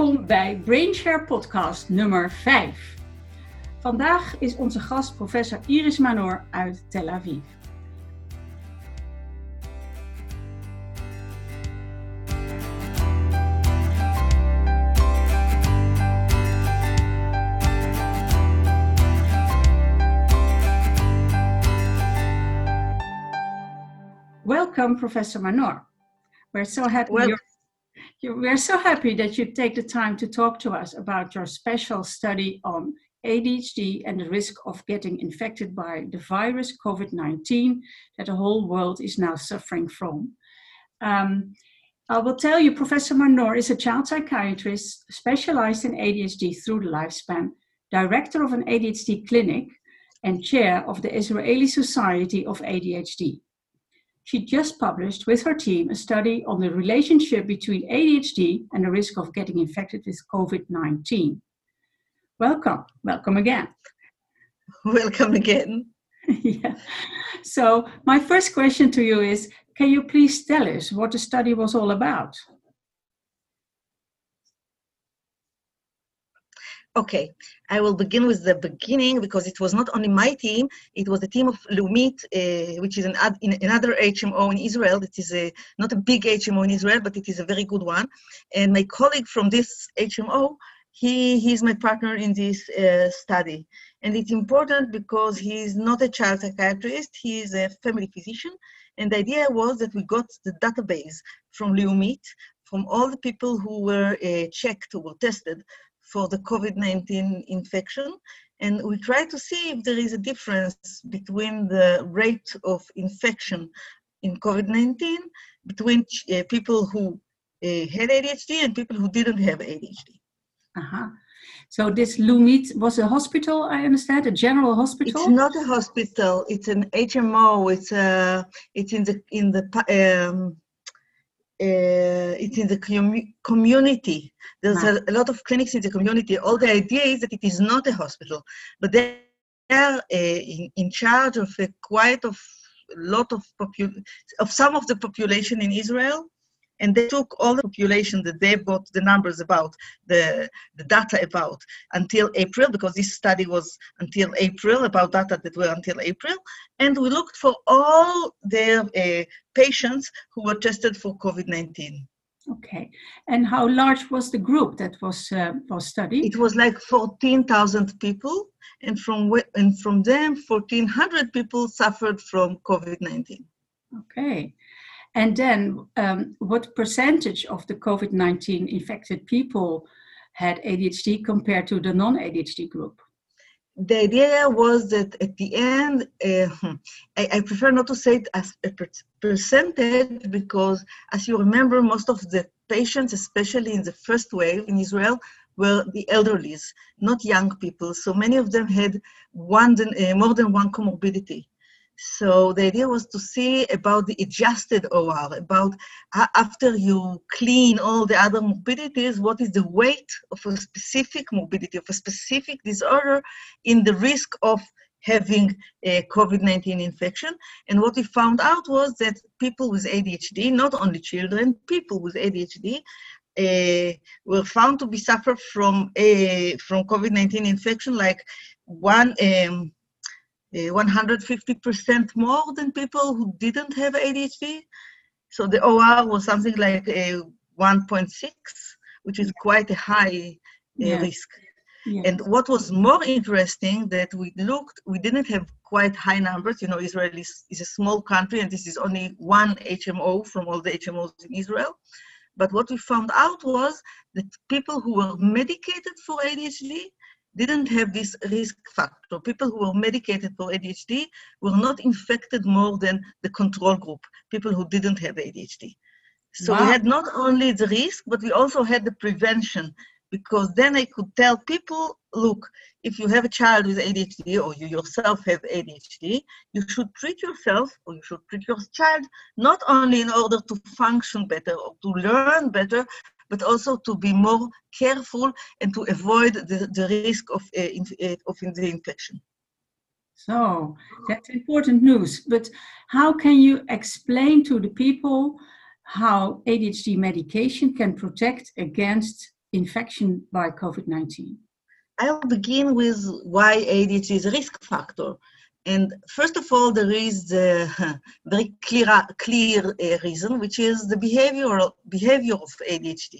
Welkom bij Brainshare Podcast nummer 5. Vandaag is onze gast professor Iris Manor uit Tel Aviv. Welcome, Professor Manor. We're so happy you're you- We're so happy that you take the time to talk to us about your special study on ADHD and the risk of getting infected by the virus COVID 19 that the whole world is now suffering from. Um, I will tell you, Professor Manor is a child psychiatrist specialized in ADHD through the lifespan, director of an ADHD clinic, and chair of the Israeli Society of ADHD. She just published with her team a study on the relationship between ADHD and the risk of getting infected with COVID 19. Welcome, welcome again. Welcome again. yeah. So, my first question to you is Can you please tell us what the study was all about? Okay, I will begin with the beginning because it was not only my team, it was the team of Leumit, uh, which is an ad, another HMO in Israel. It is a, not a big HMO in Israel, but it is a very good one. And my colleague from this HMO, he, he's my partner in this uh, study. And it's important because he's not a child psychiatrist, he is a family physician. And the idea was that we got the database from Leumit, from all the people who were uh, checked or tested for the COVID 19 infection. And we try to see if there is a difference between the rate of infection in COVID 19 between uh, people who uh, had ADHD and people who didn't have ADHD. Uh-huh. So, this Leumit was a hospital, I understand, a general hospital? It's not a hospital. It's an HMO. It's a. It's in the in the um, uh, it's in the commu- community. There's a, a lot of clinics in the community. All the idea is that it is not a hospital, but they are uh, in, in charge of a quite of lot of popu- of some of the population in Israel, and they took all the population that they got the numbers about the the data about until April because this study was until April about data that were until April, and we looked for all their uh, patients who were tested for COVID 19. Okay. And how large was the group that was, uh, was studied? It was like 14,000 people, and from and from them, 1,400 people suffered from COVID 19. Okay. And then, um, what percentage of the COVID 19 infected people had ADHD compared to the non ADHD group? The idea was that at the end, uh, I, I prefer not to say it as a per- percentage because, as you remember, most of the patients, especially in the first wave in Israel, were the elderlies, not young people. So many of them had one uh, more than one comorbidity. So the idea was to see about the adjusted OR, about after you clean all the other morbidities, what is the weight of a specific morbidity, of a specific disorder in the risk of having a COVID-19 infection. And what we found out was that people with ADHD, not only children, people with ADHD, uh, were found to be suffer from a from COVID-19 infection, like one um, uh, 150% more than people who didn't have ADHD. So the OR was something like a 1.6, which is quite a high uh, Yeah. risk. And what was more interesting that we looked, we didn't have quite high numbers. You know, Israel is, is a small country, and this is only one HMO from all the HMOs in Israel. But what we found out was that people who were medicated for ADHD didn't have this risk factor. People who were medicated for ADHD were not infected more than the control group, people who didn't have ADHD. So we had not only the risk, but we also had the prevention because then I could tell people, look, if you have a child with ADHD or you yourself have ADHD, you should treat yourself or you should treat your child not only in order to function better or to learn better, but also to be more careful and to avoid the, the risk of, uh, inf- uh, of the infection. So that's important news. But how can you explain to the people how ADHD medication can protect against infection by COVID 19? I'll begin with why ADHD is a risk factor. And first of all, there is the very clear, clear uh, reason, which is the behavioral behavior of ADHD,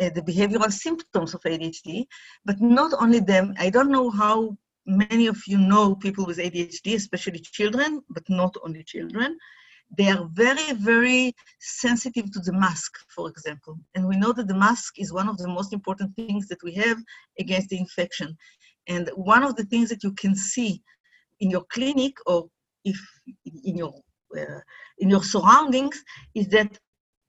uh, the behavioral symptoms of ADHD, but not only them. I don't know how many of you know people with ADHD, especially children, but not only children. They are very, very sensitive to the mask, for example. And we know that the mask is one of the most important things that we have against the infection. And one of the things that you can see in your clinic or if in your uh, in your surroundings is that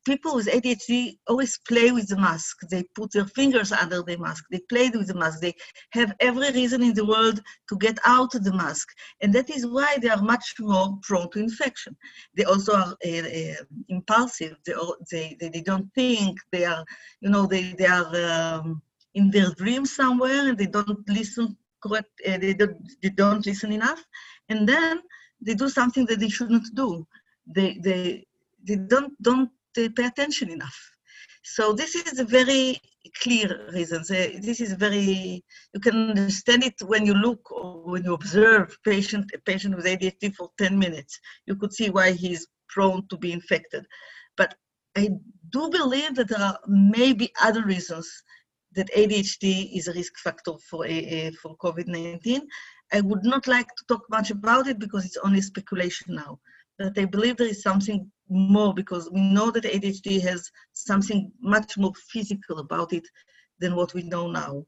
people with ADHD always play with the mask. They put their fingers under the mask. They play with the mask. They have every reason in the world to get out of the mask. And that is why they are much more prone to infection. They also are uh, uh, impulsive. They, they, they, they, don't think. They are, you know, they, they are um, in their dreams somewhere and they don't listen correct, uh, they, don't, they don't listen enough. And then they do something that they shouldn't do. They, they, they don't, don't they pay attention enough. So this is a very clear reason. This is very, you can understand it when you look or when you observe patient, a patient with ADHD for 10 minutes. You could see why he's prone to be infected. But I do believe that there are maybe other reasons that ADHD is a risk factor for, a, for COVID-19. I would not like to talk much about it because it's only speculation now. But I believe there is something more because we know that ADHD has something much more physical about it than what we know now.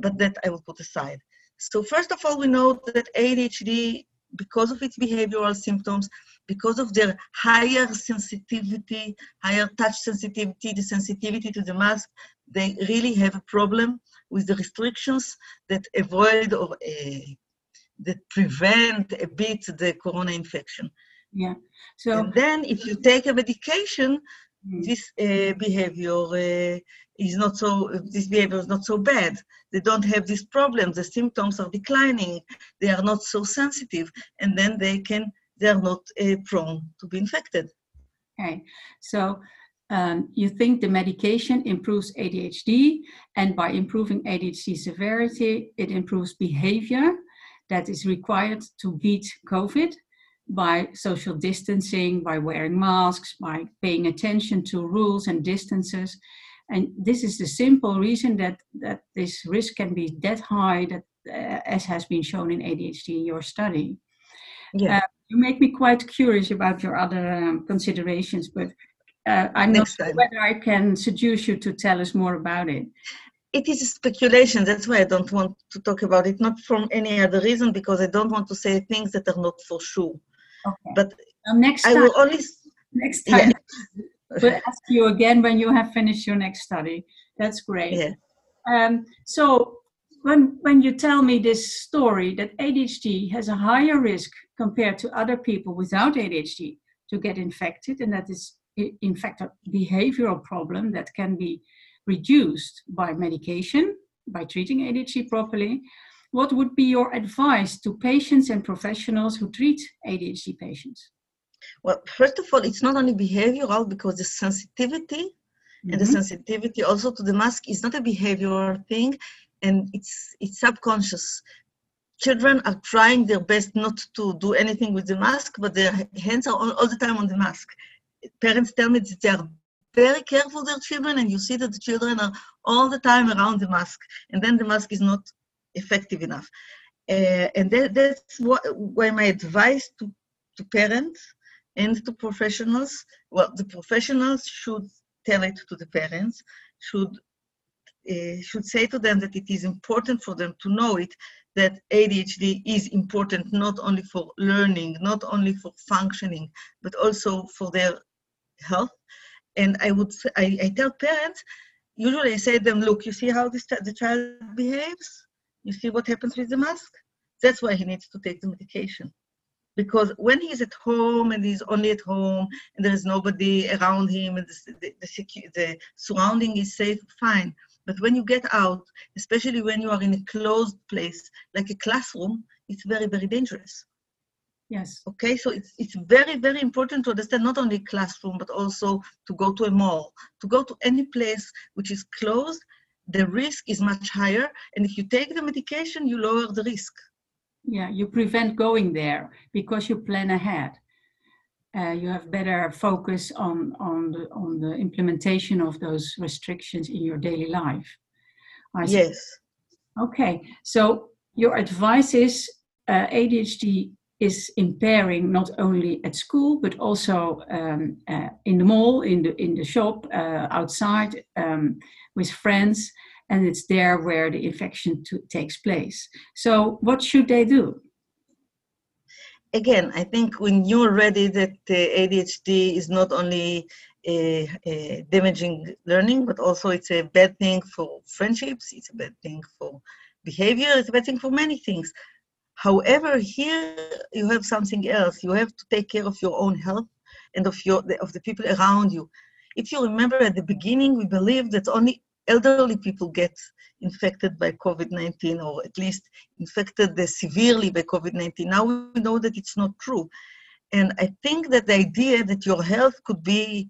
But that I will put aside. So first of all, we know that ADHD, because of its behavioral symptoms, because of their higher sensitivity, higher touch sensitivity, the sensitivity to the mask, they really have a problem with the restrictions that avoid or uh, that prevent a bit the corona infection. Yeah. So and then if you take a medication, mm. this uh, behavior uh, is not so. This behavior is not so bad. They don't have this problem. The symptoms are declining. They are not so sensitive, and then they can. They are not uh, prone to be infected. Okay. So. Um, you think the medication improves ADHD, and by improving ADHD severity, it improves behavior that is required to beat COVID by social distancing, by wearing masks, by paying attention to rules and distances. And this is the simple reason that, that this risk can be that high that uh, as has been shown in ADHD in your study. Yeah. Uh, you make me quite curious about your other um, considerations, but uh, I'm Next not sure whether I can seduce you to tell us more about it. It is a speculation. That's why I don't want to talk about it, not from any other reason, because I don't want to say things that are not for sure. Okay. But next time, I will only next time yeah. we'll ask you again when you have finished your next study. That's great. Yeah. Um, so when when you tell me this story that ADHD has a higher risk compared to other people without ADHD to get infected, and that is in fact a behavioral problem that can be reduced by medication by treating ADHD properly what would be your advice to patients and professionals who treat ADHD patients? Well, first of all, it's not only behavioral because the sensitivity mm-hmm. and the mm-hmm. sensitivity also to the mask is not a behavioral thing and it's it's subconscious. Children are trying their best not to do anything with the mask, but their hands are all, all the time on the mask. Parents tell me that they are very careful their children, and you see that the children are all the time around the mask, and then the mask is not effective enough. Uh, and that, that's what, why my advice to, to parents and to professionals, well, the professionals should tell it to the parents, should uh, should say to them that it is important for them to know it, that ADHD is important not only for learning, not only for functioning, but also for their health. And I would, I, I tell parents, usually I say them, look, you see how this, the child behaves? You see what happens with the mask? That's why he needs to take the medication. Because when he's at home and he's only at home and there is nobody around him and the, the, the, the surrounding is safe, fine. But when you get out, especially when you are in a closed place like a classroom, it's very, very dangerous. Yes. Okay, so it's, it's very, very important to understand not only classroom, but also to go to a mall, to go to any place which is closed the risk is much higher. And if you take the medication, you lower the risk. Yeah, you prevent going there because you plan ahead. Uh, you have better focus on on the on the implementation of those restrictions in your daily life. I yes. Okay, so your advice is uh, ADHD is impairing not only at school but also um, uh, in the mall, in the in the shop, uh, outside um, with friends, and it's there where the infection to, takes place. So, what should they do? Again, I think when you're ready that ADHD is not only a, a damaging learning, but also it's a bad thing for friendships, it's a bad thing for behavior, it's a bad thing for many things. However, here you have something else. You have to take care of your own health and of your of the people around you. If you remember at the beginning, we believed that only elderly people get infected by COVID-19 or at least infected severely by COVID-19. Now we know that it's not true. And I think that the idea that your health could be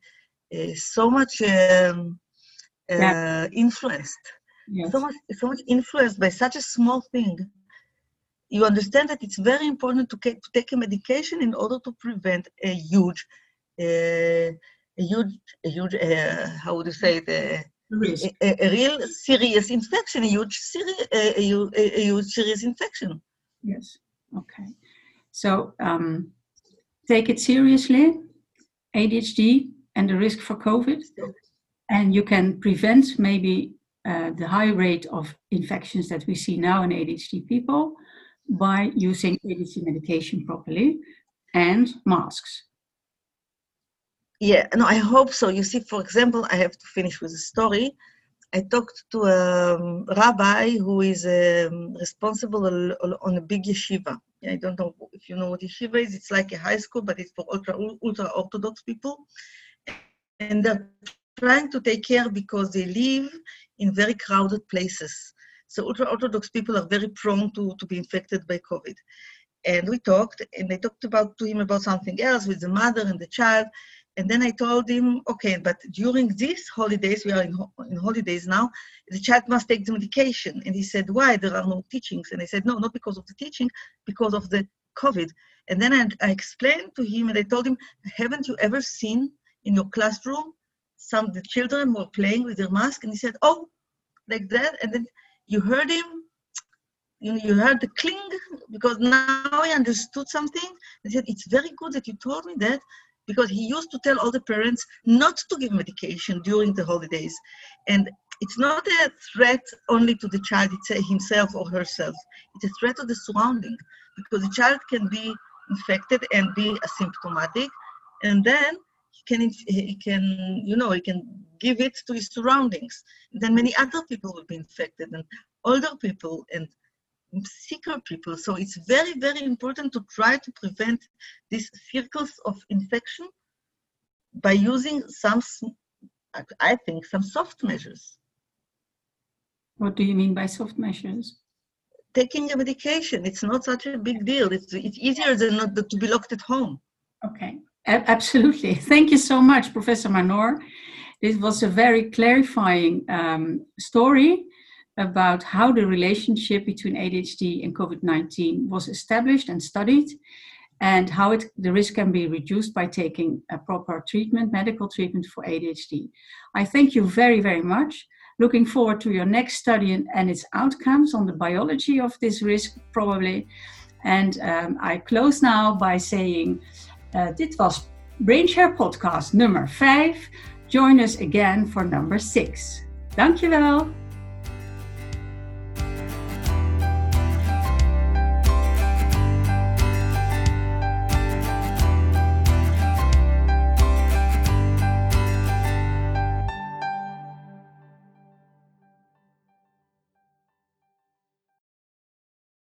uh, so much um, uh, influenced, yes. so much, so much influenced by such a small thing you understand that it's very important to, to take a medication in order to prevent a huge, uh, a huge, a huge, uh, how would you say it, uh, a, a, a, real serious infection, a huge, seri- a, a, huge serious infection. Yes. Okay. So um, take it seriously, ADHD and the risk for COVID, and you can prevent maybe uh, the high rate of infections that we see now in ADHD people by using ADHD medication properly and masks. Yeah, no, I hope so. You see, for example, I have to finish with a story. I talked to a um, rabbi who is um, responsible on a big yeshiva. I don't know if you know what yeshiva is. It's like a high school, but it's for ultra ultra orthodox people, and they're trying to take care because they live in very crowded places. So ultra-Orthodox people are very prone to, to be infected by COVID. And we talked, and I talked about to him about something else with the mother and the child. And then I told him, okay, but during these holidays, we are in, in holidays now, the child must take the medication. And he said, why? There are no teachings. And I said, no, not because of the teaching, because of the COVID. And then I, I explained to him, and I told him, haven't you ever seen in your classroom some the children were playing with their mask? And he said, oh, like that. And then you heard him, you, you heard the cling, because now he understood something. He said, It's very good that you told me that, because he used to tell all the parents not to give medication during the holidays. And it's not a threat only to the child himself or herself, it's a threat to the surrounding, because the child can be infected and be asymptomatic, and then he can, he can, you know, he can give it to his surroundings. Then many other people will be infected, and older people and sicker people. So it's very, very important to try to prevent these circles of infection by using some, I think, some soft measures. What do you mean by soft measures? Taking a medication. It's not such a big deal. It's, it's easier than not to be locked at home. Okay, absolutely. Thank you so much, Professor Manor. This was a very clarifying um, story about how the relationship between ADHD and COVID 19 was established and studied, and how it, the risk can be reduced by taking a proper treatment, medical treatment for ADHD. I thank you very, very much. Looking forward to your next study and, and its outcomes on the biology of this risk, probably. And um, I close now by saying: uh, dit was Brainshare Podcast nummer 5. Join us again for number 6. Dankjewel!